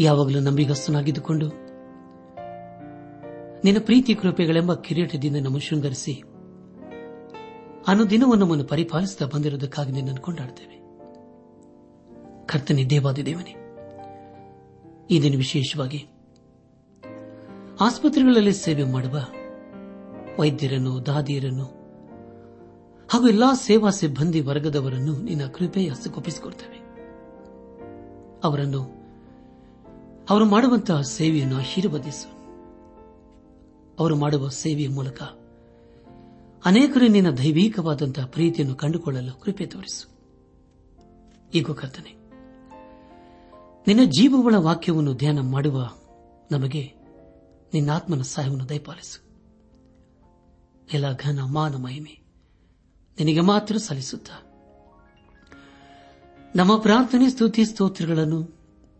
ಯಾವಾಗಲೂ ನಂಬಿಗಸ್ತನಾಗಿದ್ದುಕೊಂಡು. ನಿನ್ನ ಪ್ರೀತಿ ಕೃಪೆಗಳೆಂಬ ಕಿರೀಟದಿಂದ ನಮ್ಮ ಶೃಂಗರಿಸಿ. ಅನುದಿನವನ್ನು ನಮ್ಮನ್ನು ಪರಿಪಾಲಿಸುತ್ತಾ ಬಂದಿರುವುದಕ್ಕಾಗಿ ನಿನ್ನನ್ನು ಕೊಂಡಾಡುತ್ತೇವೆ. ಕರ್ತನೆ, ದೇವಾದಿ ದೇವನೇ, ಈ ದಿನ ವಿಶೇಷವಾಗಿ ಆಸ್ಪತ್ರೆಗಳಲ್ಲಿ ಸೇವೆ ಮಾಡುವ ವೈದ್ಯರನ್ನು, ದಾದಿಯರನ್ನು ಹಾಗೂ ಎಲ್ಲಾ ಸೇವಾ ಸಿಬ್ಬಂದಿ ವರ್ಗದವರನ್ನು ನಿನ್ನ ಕೃಪೆಯ ಹಸ್ತಗೊಪ್ಪಿಸಿಕೊಡ್ತೇವೆ ಅವರನ್ನು ಅವರು ಮಾಡುವಂತಹ ಸೇವೆಯನ್ನು ಆಶೀರ್ವದಿಸು. ಅವರು ಮಾಡುವ ಸೇವೆಯ ಮೂಲಕ ಅನೇಕರು ನಿನ್ನ ದೈವಿಕವಾದಂತಹ ಪ್ರೀತಿಯನ್ನು ಕಂಡುಕೊಳ್ಳಲು ಕೃಪೆ ತೋರಿಸು. ಈಗ ಕರ್ತನೆ, ನಿನ್ನ ಜೀವವುಳ ವಾಕ್ಯವನ್ನು ಧ್ಯಾನ ಮಾಡುವ ನಮಗೆ ನಿನ್ನ ಆತ್ಮನ ಸಹಾಯವನ್ನು ದಯಪಾಲಿಸು. ಎಲ್ಲ ಘನ ಮಾನ ಮಹಿಮೆ ನಿನಗೆ ಮಾತ್ರ ಸಲ್ಲಿಸುತ್ತ. ನಮ್ಮ ಪ್ರಾರ್ಥನೆ, ಸ್ತುತಿ, ಸ್ತೋತ್ರಗಳನ್ನು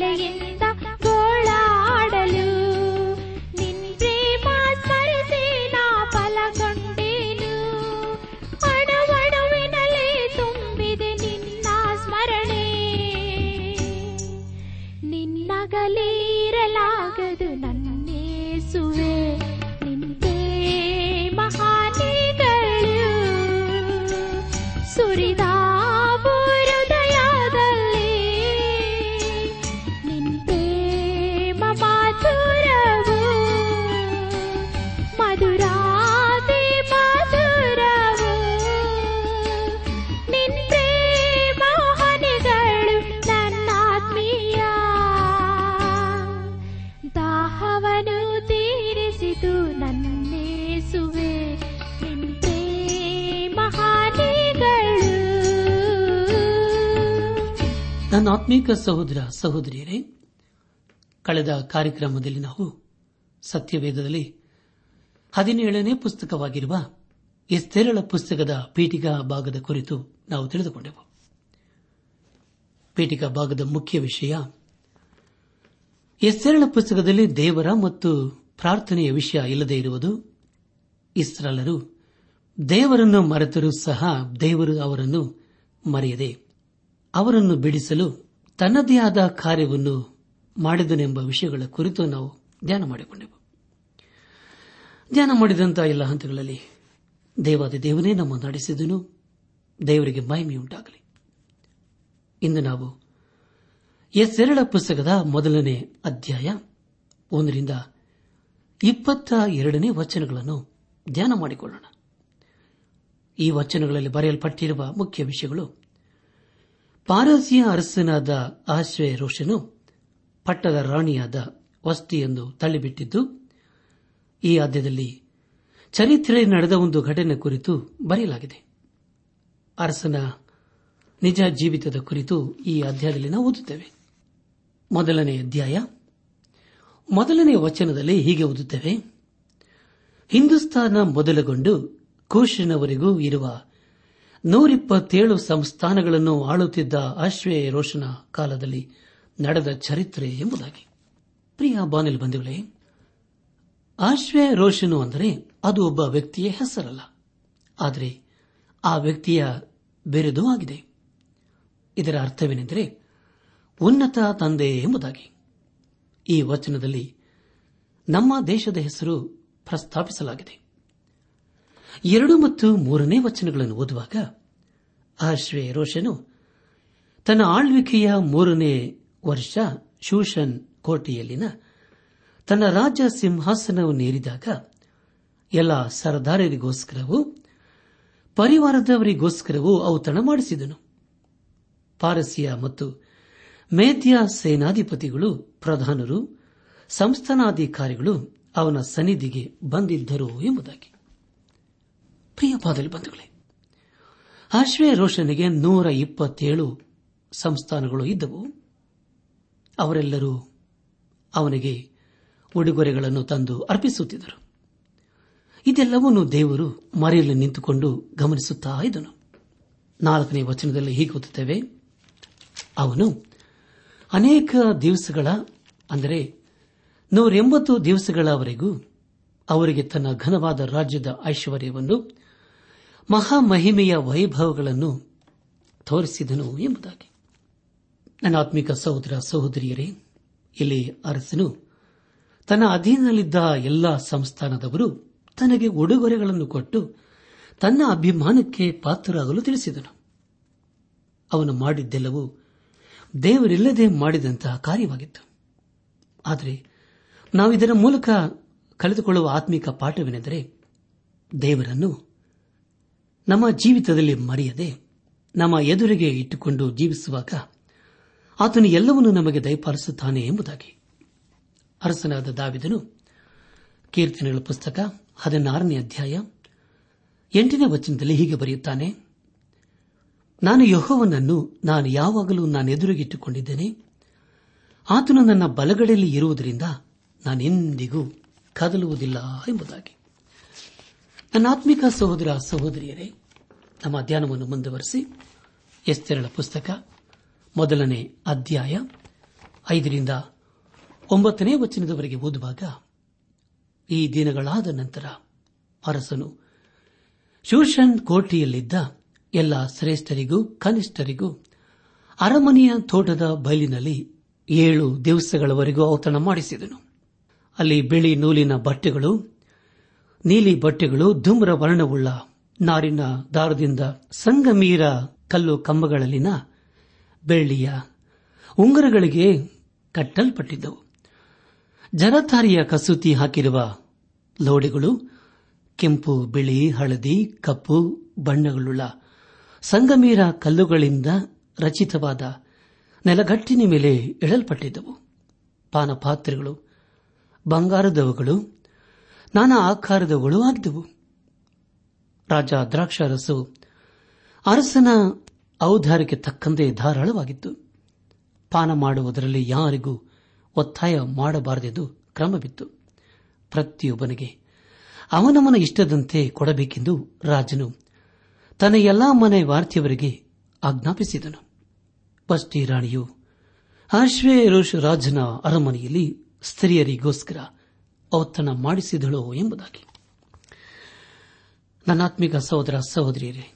தலையின் ಆತ್ಮೀಕ ಸಹೋದರ ಸಹೋದರಿಯರೇ, ಕಳೆದ ಕಾರ್ಯಕ್ರಮದಲ್ಲಿ ನಾವು ಸತ್ಯವೇದದಲ್ಲಿ ಹದಿನೇಳನೇ ಪುಸ್ತಕವಾಗಿರುವ ಎಸ್ತೆರಳ ಪುಸ್ತಕದ ಪೀಠಿಕಾ ಭಾಗದ ಕುರಿತು ನಾವು ತಿಳಿದುಕೊಂಡೆವು. ಪೀಠಿಕಾ ಭಾಗದ ಮುಖ್ಯ ವಿಷಯ, ಎಸ್ತೆರಳ ಪುಸ್ತಕದಲ್ಲಿ ದೇವರ ಮತ್ತು ಪ್ರಾರ್ಥನೆಯ ವಿಷಯ ಇಲ್ಲದೇ ಇರುವುದು, ಇಸ್ರಾಲರು ದೇವರನ್ನು ಮರೆತರೂ ಸಹ ದೇವರು ಅವರನ್ನು ಮರೆಯದೆ ಅವರನ್ನು ಬಿಡಿಸಲು ತನ್ನದೇ ಆದ ಕಾರ್ಯವನ್ನು ಮಾಡಿದನೆಂಬ ವಿಷಯಗಳ ಕುರಿತು ನಾವು ಧ್ಯಾನ ಮಾಡಿಕೊಂಡೆವು. ಧ್ಯಾನ ಮಾಡಿದಂತಹ ಎಲ್ಲ ಹಂತಗಳಲ್ಲಿ ದೇವಾದ ದೇವನೇ ನಮ್ಮ ನಡೆಸಿದನು. ದೇವರಿಗೆ ಮಹಿಮೆಯುಂಟಾಗಲಿ. ಇಂದು ನಾವು ಎಸ್ಸೆರಳ ಪುಸ್ತಕದ ಮೊದಲನೇ ಅಧ್ಯಾಯ ಒಂದರಿಂದ ಇಪ್ಪತ್ತ ಎರಡನೇ ವಚನಗಳನ್ನು ಧ್ಯಾನ ಮಾಡಿಕೊಳ್ಳೋಣ. ಈ ವಚನಗಳಲ್ಲಿ ಬರೆಯಲ್ಪಟ್ಟಿರುವ ಮುಖ್ಯ ವಿಷಯಗಳು ಪಾರಸಿಯ ಅರಸನಾದ ಆಶ್ವೇ ರೋಷನು ಪಟ್ಟದ ರಾಣಿಯಾದ ವಸ್ತಿಯನ್ನು ತಳ್ಳಿಬಿಟ್ಟಿದ್ದು, ಈ ಆದ್ಯದಲ್ಲಿ ಚರಿತ್ರೆ ನಡೆದ ಒಂದು ಘಟನೆ ಕುರಿತು ಬರೆಯಲಾಗಿದೆ. ಅರಸನ ನಿಜ ಜೀವಿತದ ಕುರಿತು ಈ ಅಧ್ಯಾಯದಲ್ಲಿ ನಾವು ಓದುತ್ತೇವೆ. ಮೊದಲನೇ ಅಧ್ಯಾಯ. ಮೊದಲನೇ ವಚನದಲ್ಲಿ ಹೀಗೆ ಓದುತ್ತೇವೆ. ಹಿಂದೂಸ್ತಾನ ಮೊದಲುಗೊಂಡು ಕೋಶನವರೆಗೂ ಇರುವ ನೂರಿಪ್ಪತ್ತೇಳು ಸಂಸ್ಥಾನಗಳನ್ನು ಆಳುತ್ತಿದ್ದ ಅಶ್ವೇ ರೋಷನ ಕಾಲದಲ್ಲಿ ನಡೆದ ಚರಿತ್ರೆ ಎಂಬುದಾಗಿ. ಪ್ರಿಯ ಬಾನಿಲ್ ಬಂಧುಗಳೇ ಆಶ್ವೇ ರೋಷನು ಅಂದರೆ ಅದು ಒಬ್ಬ ವ್ಯಕ್ತಿಯ ಹೆಸರಲ್ಲ. ಆದರೆ ಆ ವ್ಯಕ್ತಿಯ ಬಿರುದು ಆಗಿದೆ. ಇದರ ಅರ್ಥವೇನೆಂದರೆ ಉನ್ನತ ತಂದೆ ಎಂಬುದಾಗಿ. ಈ ವಚನದಲ್ಲಿ ನಮ್ಮ ದೇಶದ ಹೆಸರು ಪ್ರಸ್ತಾಪಿಸಲಾಗಿದೆ. ಎರಡು ಮತ್ತು ಮೂರನೇ ವಚನಗಳನ್ನು ಓದುವಾಗ ಆಶ್ವೇ ರೋಷನು ತನ್ನ ಆಳ್ವಿಕೆಯ ಮೂರನೇ ವರ್ಷ ಶೂಷನ್ ಕೋಟೆಯಲ್ಲಿನ ತನ್ನ ರಾಜ ಸಿಂಹಾಸನವನ್ನೇರಿದಾಗ ಎಲ್ಲ ಸರದಾರರಿಗೋಸ್ಕರವೂ ಪರಿವಾರದವರಿಗೋಸ್ಕರವೂ ಔತಣ ಮಾಡಿಸಿದನು. ಪಾರಸಿಯ ಮತ್ತು ಮೇದ್ಯ ಸೇನಾಧಿಪತಿಗಳು, ಪ್ರಧಾನರು, ಸಂಸ್ಥಾನಾಧಿಕಾರಿಗಳು ಅವನ ಸನ್ನಿಧಿಗೆ ಬಂದಿದ್ದರು ಎಂಬುದಾಗಿ. ಪ್ರಿಯಪಾದಲ್ಲಿ ಬಂಧುಗಳೇ ಆಶ್ವೇ ರೋಷನಿಗೆ ನೂರ ಇಪ್ಪತ್ತೇಳು ಸಂಸ್ಥಾನಗಳು ಇದ್ದವು. ಅವರೆಲ್ಲರೂ ಅವನಿಗೆ ಉಡುಗೊರೆಗಳನ್ನು ತಂದು ಅರ್ಪಿಸುತ್ತಿದ್ದರು. ಇದೆಲ್ಲವನ್ನೂ ದೇವರು ಮರೆಯಲ್ಲಿ ನಿಂತುಕೊಂಡು ಗಮನಿಸುತ್ತಾ ಇದ್ದನು. ನಾಲ್ಕನೇ ವಚನದಲ್ಲಿ ಹೀಗೆ ಓದುತ್ತೇವೆ, ಅವನು ಅನೇಕ ದಿವಸಗಳ, ಅಂದರೆ ನೂರೆಂಬತ್ತು ದಿವಸಗಳವರೆಗೂ ಅವರಿಗೆ ತನ್ನ ಘನವಾದ ರಾಜ್ಯದ ಐಶ್ವರ್ಯವನ್ನು ಮಹಾಮಹಿಮೆಯ ವೈಭವಗಳನ್ನು ತೋರಿಸಿದನು ಎಂಬುದಾಗಿ. ನನ್ನ ಆತ್ಮಿಕ ಸಹೋದರ ಸಹೋದರಿಯರೇ, ಇಲ್ಲಿ ಅರಸನು ತನ್ನ ಅಧೀನದಲ್ಲಿದ್ದ ಎಲ್ಲಾ ಸಂಸ್ಥಾನದವರು ತನಗೆ ಉಡುಗೊರೆಗಳನ್ನು ಕೊಟ್ಟು ತನ್ನ ಅಭಿಮಾನಕ್ಕೆ ಪಾತ್ರರಾಗಲು ತಿಳಿಸಿದನು. ಅವನು ಮಾಡಿದ್ದೆಲ್ಲವೂ ದೇವರಿಲ್ಲದೆ ಮಾಡಿದಂತಹ ಕಾರ್ಯವಾಗಿತ್ತು. ಆದರೆ ನಾವು ಇದರ ಮೂಲಕ ಕಳೆದುಕೊಳ್ಳುವ ಆತ್ಮಿಕ ಪಾಠವೆಂದರೆ ದೇವರನ್ನು ನಮ್ಮ ಜೀವಿತದಲ್ಲಿ ಮರೆಯದೆ ನಮ್ಮ ಎದುರಿಗೆ ಇಟ್ಟುಕೊಂಡು ಜೀವಿಸುವಾಗ ಆತನು ಎಲ್ಲವನ್ನೂ ನಮಗೆ ದಯಪಾಲಿಸುತ್ತಾನೆ ಎಂಬುದಾಗಿ. ಅರಸನಾದ ದಾವಿದನು ಕೀರ್ತನೆಗಳ ಪುಸ್ತಕ ಹದಿನಾರನೇ ಅಧ್ಯಾಯ ಎಂಟನೇ ವಚನದಲ್ಲಿ ಹೀಗೆ ಬರೆಯುತ್ತಾನೆ, ನಾನು ಯಹೋವನನ್ನು, ನಾನು ಯಾವಾಗಲೂ ನಾನು ಎದುರಿಗಿಟ್ಟುಕೊಂಡಿದ್ದೇನೆ ಆತನು ನನ್ನ ಬಲಗಡೆಯಲ್ಲಿ ಇರುವುದರಿಂದ ನಾನೆಂದಿಗೂ ಕದಲುವುದಿಲ್ಲ ಎಂಬುದಾಗಿ. ನನ್ನ ಆತ್ಮಿಕ ಸಹೋದರ ಸಹೋದರಿಯರೇ, ನಮ್ಮ ಧ್ಯಾನವನ್ನು ಮುಂದುವರೆಸಿ, ಎಸ್ತೆರಳ ಪುಸ್ತಕ, ಮೊದಲನೇ ಅಧ್ಯಾಯ, ಐದರಿಂದ ಒಂಬತ್ತನೇ ವಚನದವರೆಗೆ ಓದುವಾಗ, ಈ ದಿನಗಳಾದ ನಂತರ ಅರಸನು ಶೂಷನ್ ಕೋಟೆಯಲ್ಲಿದ್ದ ಎಲ್ಲ ಶ್ರೇಷ್ಠರಿಗೂ, ಕನಿಷ್ಠರಿಗೂ ಅರಮನೆಯ ತೋಟದ ಬಯಲಿನಲ್ಲಿ ಏಳು ದಿವಸಗಳವರೆಗೂ ಔತಣ ಮಾಡಿಸಿದನು. ಅಲ್ಲಿ ಬಿಳಿ ನೂಲಿನ ಬಟ್ಟೆಗಳು ನೀಲಿ ಬಟ್ಟೆಗಳು ಧೂಮ್ರ ವರ್ಣವುಳ್ಳ ನಾರಿನ ದಾರದಿಂದ ಸಂಗಮೀರ ಕಲ್ಲು ಕಂಬಗಳಲ್ಲಿನ ಬೆಳ್ಳಿಯ ಉಂಗುರಗಳಿಗೆ ಕಟ್ಟಲ್ಪಟ್ಟಿದ್ದವು. ಜರತಾರಿಯ ಕಸೂತಿ ಹಾಕಿರುವ ಲೋಡೆಗಳು ಕೆಂಪು, ಬಿಳಿ, ಹಳದಿ, ಕಪ್ಪು ಬಣ್ಣಗಳುಳ್ಳ ಸಂಗಮೀರ ಕಲ್ಲುಗಳಿಂದ ರಚಿತವಾದ ನೆಲಗಟ್ಟಿನ ಮೇಲೆ ಇಡಲ್ಪಟ್ಟಿದ್ದವು ಪಾನಪಾತ್ರೆಗಳು, ಬಂಗಾರದವುಗಳು ನಾನಾ ಆಕಾರದವುಗಳು ಆಗಿದ್ದವು. ರಾಜ ದ್ರಾಕ್ಷಾರಸು ಅರಸನ ಔದಾರ್ಯಕ್ಕೆ ತಕ್ಕಂತೆ ಧಾರಾಳವಾಗಿತ್ತು. ಪಾನ ಮಾಡುವುದರಲ್ಲಿ ಯಾರಿಗೂ ಒತ್ತಾಯ ಮಾಡಬಾರದೆಂದು ಕ್ರಮವಿತ್ತು. ಪ್ರತಿಯೊಬ್ಬನಿಗೆ ಅವನವನ ಇಷ್ಟದಂತೆ ಕೊಡಬೇಕೆಂದು ರಾಜನು ತನ್ನ ಎಲ್ಲಾ ಮನೆ ವಾರ್ತೆಯವರಿಗೆ ಆಜ್ಞಾಪಿಸಿದನು. ಬಸ್ಟಿ ರಾಣಿಯು ಆಶ್ವೇರೋಷ್ ರಾಜನ ಅರಮನೆಯಲ್ಲಿ ಸ್ತ್ರೀಯರಿಗೋಸ್ಕರ ಔತಣ ಮಾಡಿಸಿದಳು ಎಂಬುದಾಗಿ. ನನ್ನಾತ್ಮಿಕ ಸಹೋದರ ಸಹೋದರಿಯರೇ,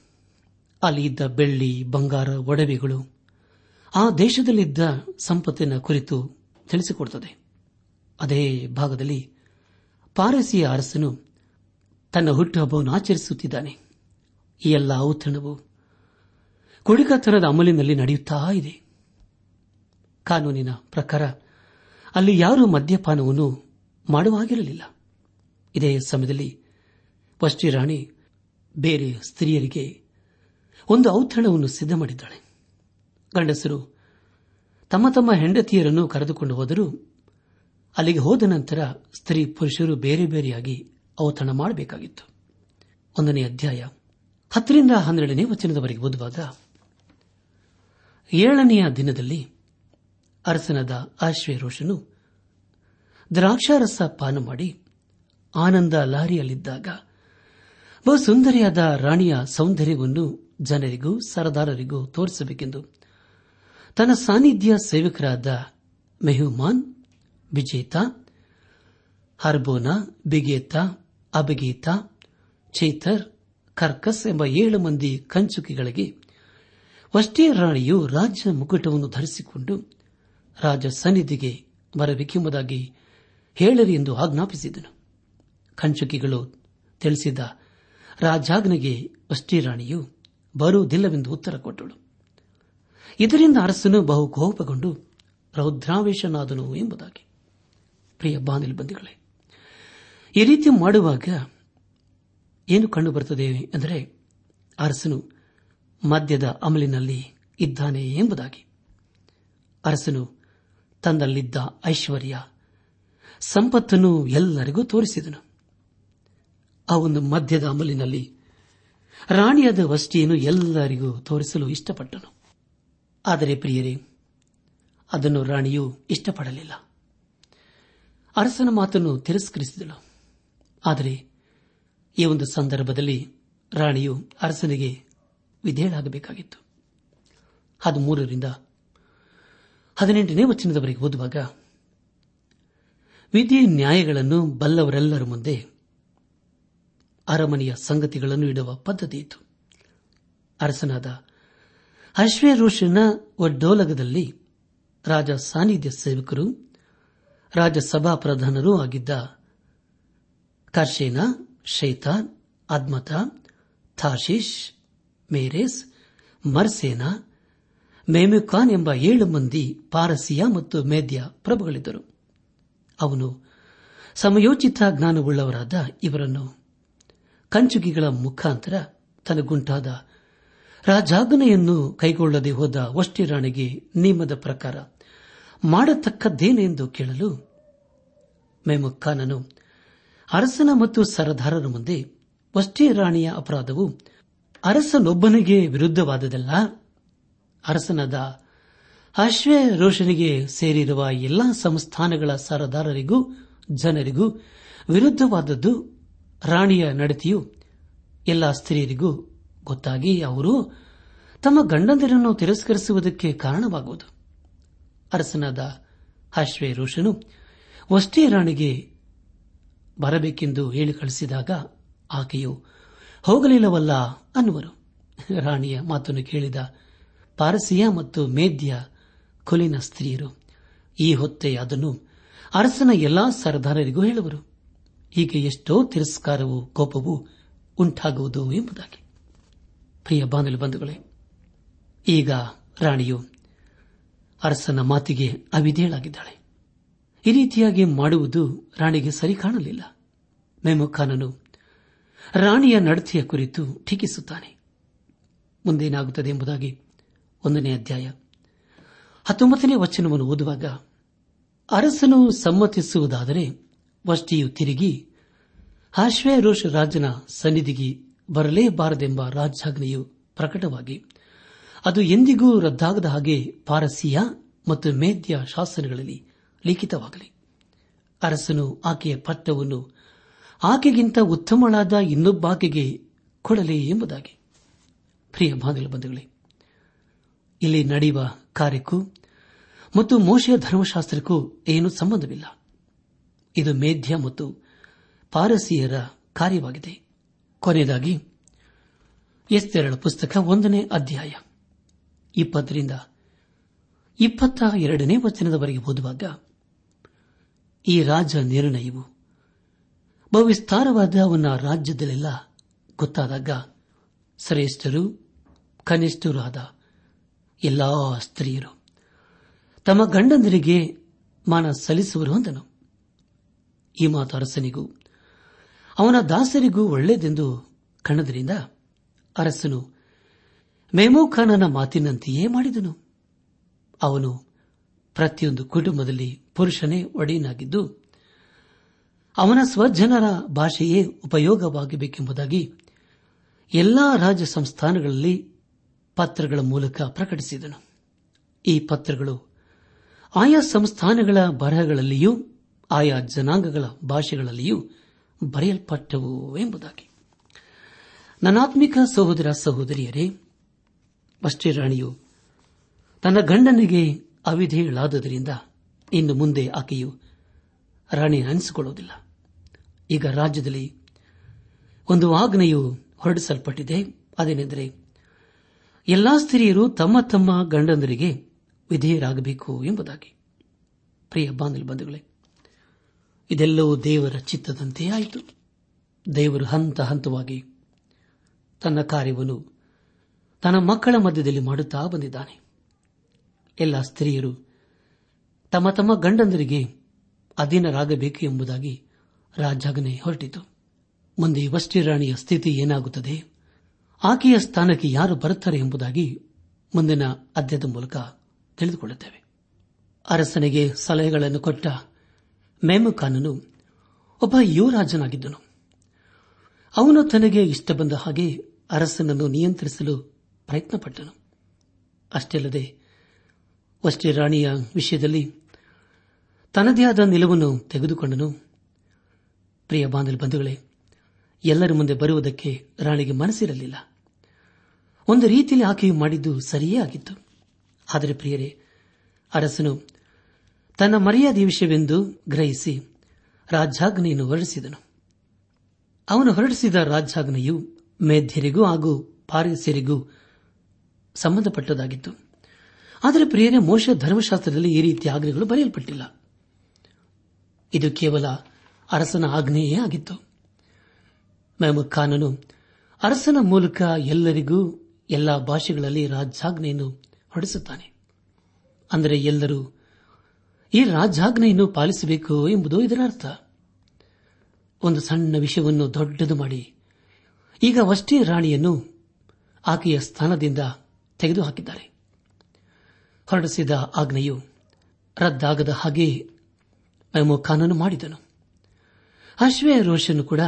ಅಲ್ಲಿ ಇದ್ದ ಬೆಳ್ಳಿ, ಬಂಗಾರ, ಒಡವೆಗಳು ಆ ದೇಶದಲ್ಲಿದ್ದ ಸಂಪತ್ತಿನ ಕುರಿತು ತಿಳಿಸಿಕೊಡುತ್ತದೆ. ಅದೇ ಭಾಗದಲ್ಲಿ ಪಾರಸಿಯ ಅರಸನು ತನ್ನ ಹುಟ್ಟುಹಬ್ಬವನ್ನು ಆಚರಿಸುತ್ತಿದ್ದಾನೆ. ಈ ಎಲ್ಲ ಔತಣವು ಕುಡಿಕತನದ ಅಮಲಿನಲ್ಲಿ ನಡೆಯುತ್ತಾ ಇದೆ. ಕಾನೂನಿನ ಪ್ರಕಾರ ಅಲ್ಲಿ ಯಾರು ಮದ್ಯಪಾನವನ್ನು ಮಾಡುವಾಗಿರಲಿಲ್ಲ. ಇದೇ ಸಮಯದಲ್ಲಿ ವಷ್ಟಿ ರಾಣಿ ಬೇರೆ ಸ್ತ್ರೀಯರಿಗೆ ಒಂದು ಔತಣವನ್ನು ಸಿದ್ಧ ಮಾಡಿದ್ದಾಳೆ ಗಂಡಸರು ತಮ್ಮ ತಮ್ಮ ಹೆಂಡತಿಯರನ್ನು ಕರೆದುಕೊಂಡು ಹೋದರೂ ಅಲ್ಲಿಗೆ ಹೋದ ನಂತರ ಸ್ತ್ರೀ ಪುರುಷರು ಬೇರೆ ಬೇರೆಯಾಗಿ ಔತಣ ಮಾಡಬೇಕಾಗಿತ್ತು. ಒಂದನೇ ಅಧ್ಯಾಯ ಹತ್ತರಿಂದ ಹನ್ನೆರಡನೇ ವಚನದವರೆಗೆ ಓದುವಾಗ, ಏಳನೆಯ ದಿನದಲ್ಲಿ ಅರಸನದ ಆಶ್ವೇರೋಷನು ದ್ರಾಕ್ಷಾರಸ ಪಾನ ಮಾಡಿ ಆನಂದ ಲಾರಿಯಲ್ಲಿದ್ದಾಗ ಬಹು ಸುಂದರಿಯಾದ ರಾಣಿಯ ಸೌಂದರ್ಯವನ್ನು ಜನರಿಗೂ ಸರದಾರರಿಗೂ ತೋರಿಸಬೇಕೆಂದು ತನ್ನ ಸಾನ್ನಿಧ್ಯ ಸೇವಕರಾದ ಮೆಹುಮಾನ್, ವಿಜೇತ, ಹರ್ಬೋನಾ, ಬಿಗೇತ, ಅಬಗೀತ, ಚೇತರ್, ಕರ್ಕಸ್ ಎಂಬ ಏಳು ಮಂದಿ ಕಂಚುಕಿಗಳಿಗೆ ವಷ್ಟೇ ರಾಣಿಯು ರಾಜ್ಯ ಮುಕುಟವನ್ನು ಧರಿಸಿಕೊಂಡು ರಾಜ ಸನ್ನಿಧಿಗೆ ಬರಬೇಕೆಂಬುದಾಗಿ ಹೇಳರಿ ಎಂದು ಆಜ್ಞಾಪಿಸಿದನು. ಕಂಚುಕಿಗಳು ತಿಳಿಸಿದ ರಾಜಾಜ್ಞೆಗೆ ವಷ್ಟೇ ರಾಣಿಯು ಬರುವುದಿಲ್ಲವೆಂದು ಉತ್ತರ ಕೊಟ್ಟಳು. ಇದರಿಂದ ಅರಸನು ಬಹು ಕೋಪಗೊಂಡು ರೌದ್ರಾವೇಶನಾದನು ಎಂಬುದಾಗಿ. ಪ್ರಿಯ ಬಾನಿಲ್ ಬಂದಿಗಳೇ ಈ ರೀತಿ ಮಾಡುವಾಗ ಏನು ಕಂಡುಬರುತ್ತದೆ ಎಂದರೆ ಅರಸನು ಮದ್ಯದ ಅಮಲಿನಲ್ಲಿ ಇದ್ದಾನೆ ಎಂಬುದಾಗಿ. ಅರಸನು ತನ್ನಲ್ಲಿದ್ದ ಐಶ್ವರ್ಯ ಸಂಪತ್ತನ್ನು ಎಲ್ಲರಿಗೂ ತೋರಿಸಿದನು. ಆ ಒಂದು ಮಧ್ಯದ ಅಮಲಿನಲ್ಲಿ ರಾಣಿಯಾದ ವಸ್ತಿಯನ್ನು ಎಲ್ಲರಿಗೂ ತೋರಿಸಲು ಇಷ್ಟಪಟ್ಟನು. ಆದರೆ ಪ್ರಿಯರೇ, ಅದನ್ನು ರಾಣಿಯು ಇಷ್ಟಪಡಲಿಲ್ಲ. ಅರಸನ ಮಾತನ್ನು ತಿರಸ್ಕರಿಸಿದಳು. ಆದರೆ ಈ ಒಂದು ಸಂದರ್ಭದಲ್ಲಿ ರಾಣಿಯು ಅರಸನಿಗೆ ವಿಧೇಯಳಾಗಬೇಕಾಗಿತ್ತು. ಹದಿಮೂರರಿಂದ ಹದಿನೆಂಟನೇ ವಚನದವರೆಗೆ ಓದುವಾಗ ವಿಧಿ ನ್ಯಾಯಗಳನ್ನು ಬಲ್ಲವರೆಲ್ಲರ ಮುಂದೆ ಅರಮನೆಯ ಸಂಗತಿಗಳನ್ನು ಇಡುವ ಪದ್ಧತಿ ಇತ್ತು. ಅರಸನಾದ ಅಶ್ವೇರೋಷನ ಒಡ್ಡೋಲಗದಲ್ಲಿ ರಾಜ ಸಾನ್ನಿಧ್ಯ ಸೇವಕರು ರಾಜಸಭಾ ಪ್ರಧಾನರೂ ಆಗಿದ್ದ ಕರ್ಷೇನ ಶೈತಾನ್ ಅದ್ಮತ ಥಾಶೀಶ್ ಮೇರೇಸ್, ಮರ್ಸೇನಾ ಮೇಮುಖಾನ್ ಎಂಬ ಏಳು ಮಂದಿ ಪಾರಸಿಯ ಮತ್ತು ಮೇದ್ಯ ಪ್ರಭುಗಳಿದ್ದರು. ಅವನು ಸಮಯೋಚಿತ ಜ್ಞಾನವುಳ್ಳವರಾದ ಇವರನ್ನು ಕಂಚುಗಿಗಳ ಮುಖಾಂತರ ತನಗುಂಟಾದ ರಾಜಾಜ್ಞೆಯನ್ನು ಕೈಗೊಳ್ಳದೆ ಹೋದ ವಷ್ಟಿ ರಾಣಿಗೆ ನಿಯಮದ ಪ್ರಕಾರ ಮಾಡತಕ್ಕದ್ದೇನೆಂದು ಕೇಳಲು ಮೇಮುಖಾನನು ಅರಸನ ಮತ್ತು ಸರದಾರರ ಮುಂದೆ ವಷ್ಟಿ ರಾಣಿಯ ಅಪರಾಧವು ಅರಸನೊಬ್ಬನಿಗೆ ವಿರುದ್ಧವಾದದಲ್ಲ ಅರಸನಾದ ಅಶ್ವೇ ರೋಷನಿಗೆ ಸೇರಿರುವ ಎಲ್ಲಾ ಸಂಸ್ಥಾನಗಳ ಸರದಾರರಿಗೂ, ಜನರಿಗೂ ವಿರುದ್ಧವಾದದ್ದು ರಾಣಿಯ ನಡತೆಯು ಎಲ್ಲ ಸ್ತ್ರೀಯರಿಗೂ ಗೊತ್ತಾಗಿ ಅವರು ತಮ್ಮ ಗಂಡಂದಿರನ್ನು ತಿರಸ್ಕರಿಸುವುದಕ್ಕೆ ಕಾರಣವಾಗುವುದು. ಅರಸನಾದ ಹಶ್ವೇ ರೋಷನು ವಷ್ಟೇ ರಾಣಿಗೆ ಬರಬೇಕೆಂದು ಹೇಳಿ ಕಳಿಸಿದಾಗ ಆಕೆಯು, ಹೋಗಲಿಲ್ಲವಲ್ಲ, ಅನ್ನುವರು. ರಾಣಿಯ ಮಾತನ್ನು ಕೇಳಿದ ಪಾರಸಿಯ ಮತ್ತು ಮೇದ್ಯ ಕುಲಿನ ಸ್ತ್ರೀಯರು ಈ ಹೊತ್ತೆ ಅದನ್ನು ಅರಸನ ಎಲ್ಲಾ ಸರದಾರರಿಗೂ ಹೇಳುವರು. ಹೀಗೆ ಎಷ್ಟೋ ತಿರಸ್ಕಾರವೂ ಕೋಪವೂ ಉಂಟಾಗುವುದು ಎಂಬುದಾಗಿ. ಪ್ರಿಯ ಬಾನಲು ಬಂಧುಗಳೇ, ಈಗ ರಾಣಿಯು ಅರಸನ ಮಾತಿಗೆ ಅವಿಧೇಳಾಗಿದ್ದಾಳೆ. ಈ ರೀತಿಯಾಗಿ ಮಾಡುವುದು ರಾಣಿಗೆ ಸರಿ ಕಾಣಲಿಲ್ಲ. ಮೆಮುಖಾನನು ರಾಣಿಯ ನಡತೆಯ ಕುರಿತು ಟೀಕಿಸುತ್ತಾನೆ. ಮುಂದೇನಾಗುತ್ತದೆ ಎಂಬುದಾಗಿ ಒಂದನೇ ಅಧ್ಯಾಯ. ಹತ್ತೊಂಬತ್ತನೇ ವಚನವನ್ನು ಓದುವಾಗ, ಅರಸನು ಸಮ್ಮತಿಸುವುದಾದರೆ ವಷ್ಟಿಯು ತಿರುಗಿ ಹಾಶ್ವೇರೋಷ ರಾಜನ ಸನ್ನಿಧಿಗೆ ಬರಲೇಬಾರದೆಂಬ ರಾಜಾಜ್ಞೆಯು ಪ್ರಕಟವಾಗಿ, ಅದು ಎಂದಿಗೂ ರದ್ದಾಗದ ಹಾಗೆ ಪಾರಸಿಯ ಮತ್ತು ಮೇದ್ಯ ಶಾಸನಗಳಲ್ಲಿ ಲಿಖಿತವಾಗಲಿ. ಅರಸನು ಆಕೆಯ ಪಟ್ಟವನ್ನು ಆಕೆಗಿಂತ ಉತ್ತಮಳಾದ ಇನ್ನೊಬ್ಬಾಕೆಗೆ ಕೊಡಲಿ ಎಂಬುದಾಗಿ. ಪ್ರಿಯ ಬಂಧುಗಳೇ, ಇಲ್ಲಿ ನಡೆಯುವ ಕಾರ್ಯಕ್ಕೂ ಮತ್ತು ಮೋಶೆಯ ಧರ್ಮಶಾಸ್ತ್ರಕ್ಕೂ ಏನೂ ಸಂಬಂಧವಿಲ್ಲ. ಇದು ಮೇಧ್ಯ ಮತ್ತು ಪಾರಸಿಯರ ಕಾರ್ಯವಾಗಿದೆ. ಕೊನೆಯದಾಗಿ, ಎಸ್ತೆರಳ ಪುಸ್ತಕ ಒಂದನೇ ಅಧ್ಯಾಯ. ಇಪ್ಪತ್ತರಿಂದ ಇಪ್ಪತ್ತ ಎರಡನೇ ವಚನದವರೆಗೆ ಓದುವಾಗ, ಈ ರಾಜ ನಿರ್ಣಯವು ಬಹುವಿಸ್ತಾರವಾದ ಅವನ ರಾಜ್ಯದಲ್ಲೆಲ್ಲ ಗೊತ್ತಾದಾಗ, ಶ್ರೇಷ್ಠರು, ಕನಿಷ್ಠರೂ ಆದ ಎಲ್ಲಾ ಸ್ತ್ರೀಯರು ತಮ್ಮ ಗಂಡಂದರಿಗೆ ಮಾನ ಸಲ್ಲಿಸುವರು ಅಂದನು. ಈ ಮಾತು ಅರಸನಿಗೂ, ಅವನ ದಾಸರಿಗೂ ಒಳ್ಳೆಯದೆಂದು ಕಣ್ಣದರಿಂದ ಅರಸನು ಮೇಮೋಖಾನನ ಮಾತಿನಂತೆಯೇ ಮಾಡಿದನು. ಅವನು ಪ್ರತಿಯೊಂದು ಕುಟುಂಬದಲ್ಲಿ ಪುರುಷನೇ ಒಡೆಯನಾಗಿದ್ದು, ಅವನ ಸ್ವಜನರ ಭಾಷೆಯೇ ಉಪಯೋಗವಾಗಬೇಕೆಂಬುದಾಗಿ ಎಲ್ಲಾ ರಾಜ್ಯ ಸಂಸ್ಥಾನಗಳಲ್ಲಿ ಪತ್ರಗಳ ಮೂಲಕ ಪ್ರಕಟಿಸಿದನು. ಈ ಪತ್ರಗಳು ಆಯಾ ಸಂಸ್ಥಾನಗಳ ಬರಹಗಳಲ್ಲಿಯೂ, ಆಯಾ ಜನಾಂಗಗಳ ಭಾಷೆಗಳಲ್ಲಿಯೂ ಬರೆಯಲ್ಪಟ್ಟವು ಎಂಬುದಾಗಿ. ನನಾತ್ಮಿಕ ಸಹೋದರ ಸಹೋದರಿಯರೇ, ಅಷ್ಟೇ ರಾಣಿಯು, ತನ್ನ ಗಂಡನಿಗೆ ಅವಿಧೇಯಳಾದದರಿಂದ ಇನ್ನು ಮುಂದೆ ಆಕೆಯು ರಾಣಿ ಅನಿಸಿಕೊಳ್ಳುವುದಿಲ್ಲ. ಈಗ ರಾಜ್ಯದಲ್ಲಿ ಒಂದು ಆಜ್ಞೆಯು ಹೊರಡಿಸಲ್ಪಟ್ಟಿದೆ. ಅದೇನೆಂದರೆ, ಎಲ್ಲಾ ಸ್ತ್ರೀಯರು ತಮ್ಮ ತಮ್ಮ ಗಂಡಂದರಿಗೆ ವಿಧೇಯರಾಗಬೇಕು ಎಂಬುದಾಗಿ. ಪ್ರಿಯ ಬಾಂಧವ ಬಂಧುಗಳೇ, ಇದೆಲ್ಲವೂ ದೇವರ ಚಿತ್ತದಂತೆ ಆಯಿತು. ದೇವರು ಹಂತ ಹಂತವಾಗಿ ತನ್ನ ಕಾರ್ಯವನ್ನು ತನ್ನ ಮಕ್ಕಳ ಮಧ್ಯದಲ್ಲಿ ಮಾಡುತ್ತಾ ಬಂದಿದ್ದಾನೆ. ಎಲ್ಲ ಸ್ತ್ರೀಯರು ತಮ್ಮ ತಮ್ಮ ಗಂಡಂದರಿಗೆ ಅಧೀನರಾಗಬೇಕು ಎಂಬುದಾಗಿ ರಾಜಾಜ್ಞೆ ಹೊರಟಿತು. ಮುಂದೆ ವಷ್ಟಿ ರಾಣಿಯ ಸ್ಥಿತಿ ಏನಾಗುತ್ತದೆ? ಆಕೆಯ ಸ್ಥಾನಕ್ಕೆ ಯಾರು ಬರುತ್ತಾರೆ ಎಂಬುದಾಗಿ ಮುಂದಿನ ಅಧ್ಯಯದ ಮೂಲಕ ತಿಳಿದುಕೊಳ್ಳುತ್ತೇವೆ. ಅರಸನಿಗೆ ಸಲಹೆಗಳನ್ನು ಕೊಟ್ಟ ಮೇಮುಖಾನನು ಒಬ್ಬ ಯುವರಾಜನಾಗಿದ್ದನು. ಅವನು ತನಗೆ ಇಷ್ಟ ಬಂದ ಹಾಗೆ ಅರಸನನ್ನು ನಿಯಂತ್ರಿಸಲು ಪ್ರಯತ್ನಪಟ್ಟನು. ಅಷ್ಟೇ ಅಲ್ಲದೆ ವಷ್ಟೇ ರಾಣಿಯ ವಿಷಯದಲ್ಲಿ ತನ್ನದೇ ಆದ ನಿಲುವನ್ನು ತೆಗೆದುಕೊಂಡನು. ಪ್ರಿಯ ಬಾಂಧವ ಬಂಧುಗಳೇ, ಎಲ್ಲರ ಮುಂದೆ ಬರುವುದಕ್ಕೆ ರಾಣಿಗೆ ಮನಸ್ಸಿರಲಿಲ್ಲ. ಒಂದು ರೀತಿಯಲ್ಲಿ ಆಕೆಯು ಮಾಡಿದ್ದು ಸರಿಯೇ ಆಗಿತ್ತು. ಆದರೆ ಪ್ರಿಯರೇ, ಅರಸನು ತನ್ನ ಮರ್ಯಾದೆ ವಿಷಯವೆಂದು ಗ್ರಹಿಸಿ ರಾಜ್ಯಾಜ್ಞೆಯನ್ನು ಹೊರಡಿಸಿದನು. ಅವನು ಹೊರಡಿಸಿದ ರಾಜ್ಯಾಜ್ಞೆಯು ಮೇಧ್ಯರಿಗೂ ಹಾಗೂ ಪಾರಸ್ಯರಿಗೂ ಸಂಬಂಧಪಟ್ಟದಾಗಿತ್ತು. ಆದರೆ ಪ್ರಿಯರೇ, ಮೋಶ ಧರ್ಮಶಾಸ್ತ್ರದಲ್ಲಿ ಈ ರೀತಿಯ ಆಜ್ಞೆಗಳು ಬರೆಯಲ್ಪಟ್ಟಿಲ್ಲ. ಇದು ಕೇವಲ ಅರಸನ ಆಜ್ಞೆಯೇ ಆಗಿತ್ತು. ಮೆಹಮೂದ್ ಖಾನನು ಅರಸನ ಮೂಲಕ ಎಲ್ಲರಿಗೂ, ಎಲ್ಲಾ ಭಾಷೆಗಳಲ್ಲಿ ರಾಜ್ಯಾಜ್ಞೆಯನ್ನು ಹೊರಡಿಸುತ್ತಾನೆ ಅಂದರೆ ಎಲ್ಲರೂ, ಈ ರಾಜಾಜ್ಞೆಯನ್ನು ಪಾಲಿಸಬೇಕು ಎಂಬುದು ಇದರ ಅರ್ಥ. ಒಂದು ಸಣ್ಣ ವಿಷಯವನ್ನು ದೊಡ್ಡದು ಮಾಡಿ, ಈಗ ವಷ್ಟೇ ರಾಣಿಯನ್ನು ಆಕೆಯ ಸ್ಥಾನದಿಂದ ತೆಗೆದುಹಾಕಿದ್ದಾರೆ. ಹೊರಡಿಸಿದ ಆಜ್ಞೆಯು ರದ್ದಾಗದ ಹಾಗೆ ಖಾನನು ಮಾಡಿದನು. ಅಶ್ವೇಯ ರೋಷನ್ ಕೂಡ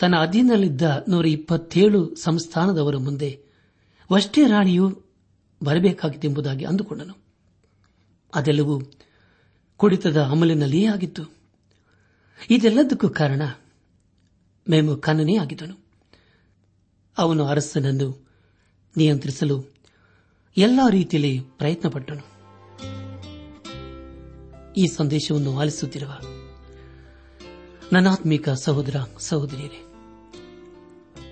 ತನ್ನ ಅಧೀನದಲ್ಲಿದ್ದ ನೂರ ಇಪ್ಪತ್ತೇಳು ಸಂಸ್ಥಾನದವರ ಮುಂದೆ ವಷ್ಟೇ ರಾಣಿಯು ಬರಬೇಕಾಗಿತ್ತೆಂಬುದಾಗಿ ಅಂದುಕೊಂಡನು. ಅದೆಲ್ಲವೂ ಕುಡಿತದ ಅಮಲಿನಲ್ಲಿಯೇ ಆಗಿತ್ತು. ಇದೆಲ್ಲದಕ್ಕೂ ಕಾರಣ ಮೇಮು ಖಾನನೇ ಆಗಿದ್ದನು. ಅವನು ಅರಸನನ್ನು ನಿಯಂತ್ರಿಸಲು ಎಲ್ಲಾ ರೀತಿಯಲ್ಲಿ ಪ್ರಯತ್ನಪಟ್ಟನು. ಈ ಸಂದೇಶವನ್ನು ಆಲಿಸುತ್ತಿರುವ ನನಾತ್ಮಿಕ ಸಹೋದರ ಸಹೋದರಿಯರೇ,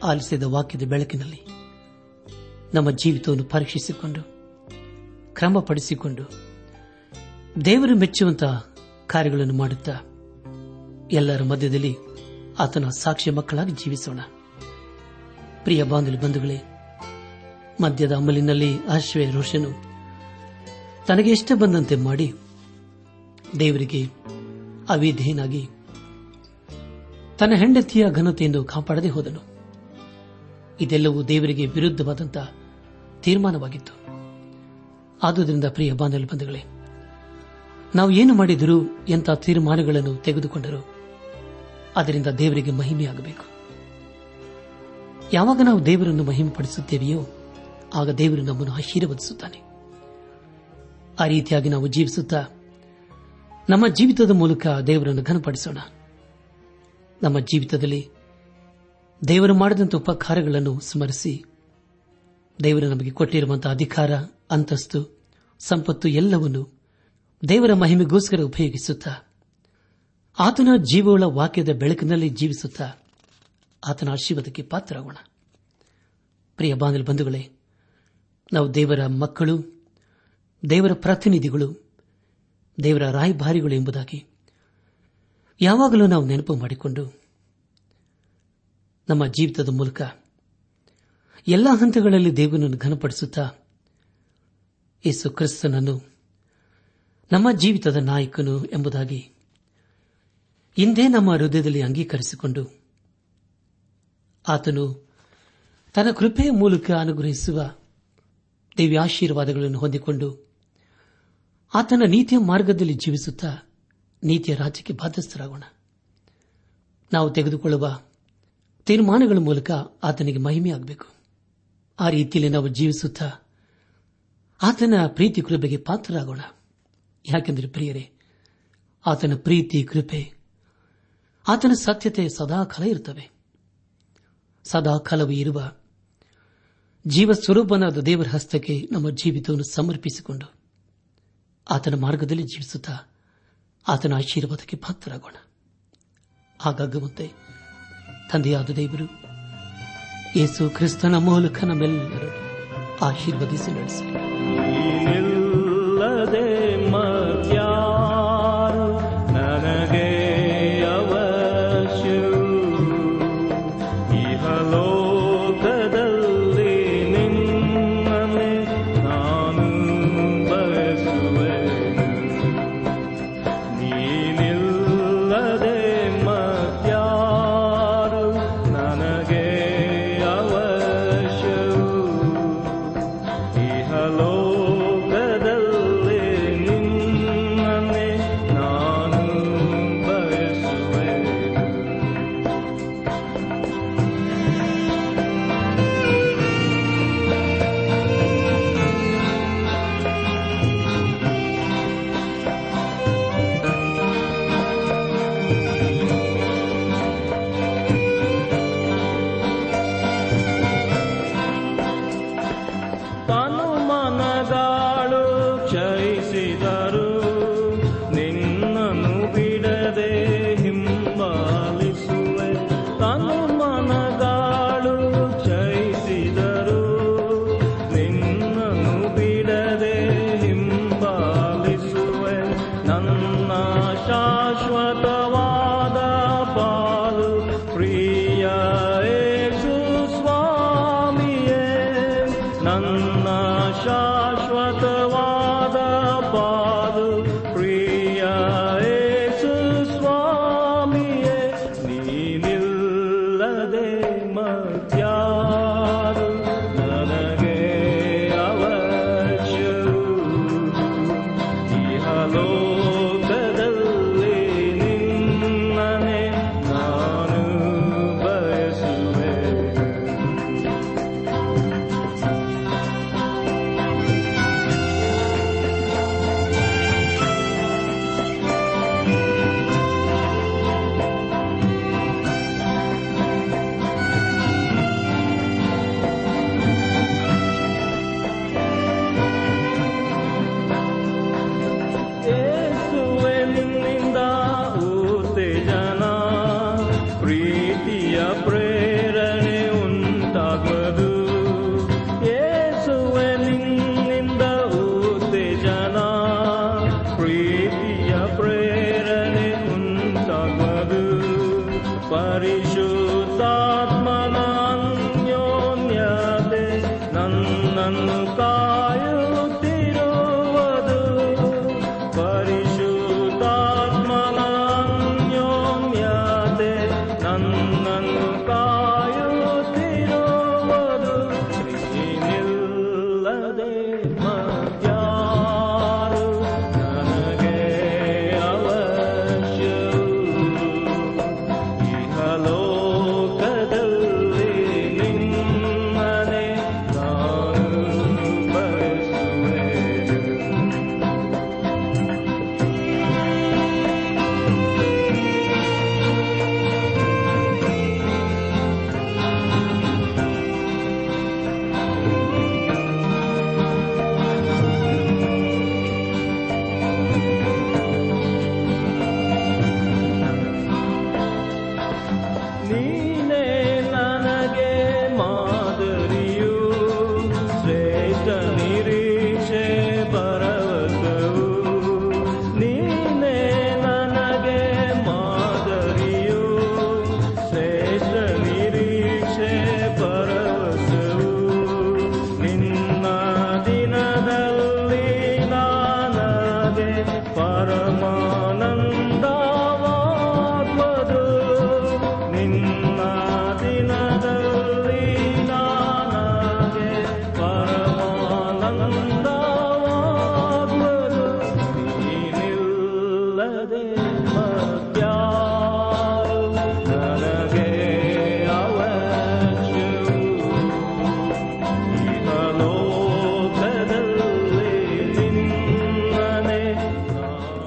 ಆಲಿಸಿದ ವಾಕ್ಯದ ಬೆಳಕಿನಲ್ಲಿ ನಮ್ಮ ಜೀವಿತವನ್ನು ಪರೀಕ್ಷಿಸಿಕೊಂಡು, ಕ್ರಮಪಡಿಸಿಕೊಂಡು, ದೇವರು ಮೆಚ್ಚುವಂತಹ ಕಾರ್ಯಗಳನ್ನು ಮಾಡುತ್ತಾ, ಎಲ್ಲರ ಮಧ್ಯದಲ್ಲಿ ಆತನ ಸಾಕ್ಷ್ಯ ಮಕ್ಕಳಾಗಿ ಜೀವಿಸೋಣ. ಪ್ರಿಯ ಬಾಂಧವ ಬಂಧುಗಳೇ, ಮದ್ಯದ ಅಮಲಿನಲ್ಲಿ ಆಶ್ವಯ ರೋಷನು ತನಗೆ ಇಷ್ಟ ಬಂದಂತೆ ಮಾಡಿ ದೇವರಿಗೆ ಅವಿಧೇನಾಗಿ ತನ್ನ ಹೆಂಡತಿಯ ಘನತೆಯನ್ನು ಕಾಪಾಡದೆ ಹೋದನು. ಇದೆಲ್ಲವೂ ದೇವರಿಗೆ ವಿರುದ್ಧವಾದಂತಹ ತೀರ್ಮಾನವಾಗಿತ್ತು. ಆದುದರಿಂದ ಪ್ರಿಯ ಬಾಂಧವ ಬಂಧುಗಳೇ, ನಾವು ಏನು ಮಾಡಿದರೂ ಎಂಥ ತೀರ್ಮಾನಗಳನ್ನು ತೆಗೆದುಕೊಂಡರೂ, ಅದರಿಂದ ದೇವರಿಗೆ ಮಹಿಮೆಯಾಗಬೇಕು. ಯಾವಾಗ ನಾವು ದೇವರನ್ನು ಮಹಿಮೆಪಡಿಸುತ್ತೇವೆಯೋ, ಆಗ ದೇವರು ನಮ್ಮನ್ನು ಆಶೀರ್ವದಿಸುತ್ತಾನೆ. ಆ ರೀತಿಯಾಗಿ ನಾವು ಜೀವಿಸುತ್ತಾ, ನಮ್ಮ ಜೀವಿತದ ಮೂಲಕ ದೇವರನ್ನು ಘನಪಡಿಸೋಣ. ನಮ್ಮ ಜೀವಿತದಲ್ಲಿ ದೇವರು ಮಾಡಿದಂಥ ಉಪಕಾರಗಳನ್ನು ಸ್ಮರಿಸಿ ದೇವರು ನಮಗೆ ಕೊಟ್ಟಿರುವಂತಹ ಅಧಿಕಾರ, ಅಂತಸ್ತು, ಸಂಪತ್ತು ಎಲ್ಲವನ್ನು ದೇವರ ಮಹಿಮೆಗೋಸ್ಕರ ಉಪಯೋಗಿಸುತ್ತಾ. ಆತನ ಜೀವಗಳ ವಾಕ್ಯದ ಬೆಳಕಿನಲ್ಲಿ ಜೀವಿಸುತ್ತಾ ಆತನ ಆಶೀರ್ವಾದಕ್ಕೆ ಪಾತ್ರರಾಗೋಣ. ಪ್ರಿಯ ಬಾಂಧವ ಬಂಧುಗಳೇ, ನಾವು ದೇವರ ಮಕ್ಕಳು, ದೇವರ ಪ್ರತಿನಿಧಿಗಳು, ದೇವರ ರಾಯಭಾರಿಗಳು ಎಂಬುದಾಗಿ ಯಾವಾಗಲೂ ನಾವು ನೆನಪು ಮಾಡಿಕೊಂಡು ನಮ್ಮ ಜೀವಿತದ ಮೂಲಕ ಎಲ್ಲ ಹಂತಗಳಲ್ಲಿ ದೇವನನ್ನು ಘನಪಡಿಸುತ್ತಾ ಯೇಸು ಕ್ರಿಸ್ತನನ್ನು, ನಮ್ಮ ಜೀವಿತದ ನಾಯಕನು ಎಂಬುದಾಗಿ ಇಂದೇ ನಮ್ಮ ಹೃದಯದಲ್ಲಿ ಅಂಗೀಕರಿಸಿಕೊಂಡು ಆತನು ತನ್ನ ಕೃಪೆಯ ಮೂಲಕ ಅನುಗ್ರಹಿಸುವ ದಿವ್ಯಾಶೀರ್ವಾದಗಳನ್ನು ಹೊಂದಿಕೊಂಡು ಆತನ ನೀತಿಯ ಮಾರ್ಗದಲ್ಲಿ ಜೀವಿಸುತ್ತಾ ನೀತಿಯ ರಾಜ್ಯಕ್ಕೆ ಬಾಧ್ಯಸ್ಥರಾಗೋಣ. ನಾವು ತೆಗೆದುಕೊಳ್ಳುವ ತೀರ್ಮಾನಗಳ ಮೂಲಕ ಆತನಿಗೆ ಮಹಿಮೆಯಾಗಬೇಕು. ಆ ರೀತಿಯಲ್ಲಿ ನಾವು ಜೀವಿಸುತ್ತಾ ಆತನ ಪ್ರೀತಿ ಕೃಪೆಗೆ ಪಾತ್ರರಾಗೋಣ. ಯಾಕೆಂದರೆ ಪ್ರಿಯರೇ, ಆತನ ಪ್ರೀತಿ, ಕೃಪೆ, ಆತನ ಸತ್ಯತೆ ಸದಾಕಾಲ ಇರುತ್ತವೆ. ಸದಾಕಾಲವೂ ಇರುವ ಜೀವ ಸ್ವರೂಪನಾದ ದೇವರ ಹಸ್ತಕ್ಕೆ ನಮ್ಮ ಜೀವಿತವನ್ನು ಸಮರ್ಪಿಸಿಕೊಂಡು ಆತನ ಮಾರ್ಗದಲ್ಲಿ ಜೀವಿಸುತ್ತಾ ಆತನ ಆಶೀರ್ವಾದಕ್ಕೆ ಪಾತ್ರರಾಗೋಣ. ಹಾಗಾಗುವಂತೆ ತಂದೆಯಾದ ದೇವರು ಯೇಸು ಕ್ರಿಸ್ತನ ಮೂಲಕ ನಮ್ಮೆಲ್ಲರೂ ಆಶೀರ್ವದಿಸಿ ನಡೆಸಲಿ Paris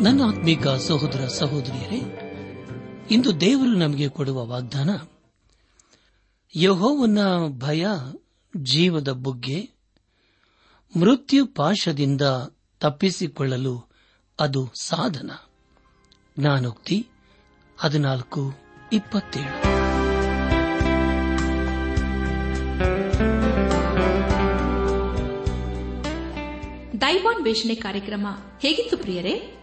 ನನ್ನ ಆತ್ಮೀಕ ಸಹೋದರ ಸಹೋದರಿಯರೇ, ಇಂದು ದೇವರು ನಮಗೆ ಕೊಡುವ ವಾಗ್ದಾನ, ಯಹೋವನ ಭಯ ಜೀವದ ಬುಗ್ಗೆ, ಮೃತ್ಯು ಪಾಶದಿಂದ ತಪ್ಪಿಸಿಕೊಳ್ಳಲು ಅದು ಸಾಧನ. ಜ್ಞಾನೋಕ್ತಿ ಹದಿನಾಲ್ಕು ಇಪ್ಪತ್ತೇಳು. ದೈವಾನ್ವೇಷಣೆ ಕಾರ್ಯಕ್ರಮ ಹೇಗಿತ್ತು ಪ್ರಿಯರೇ?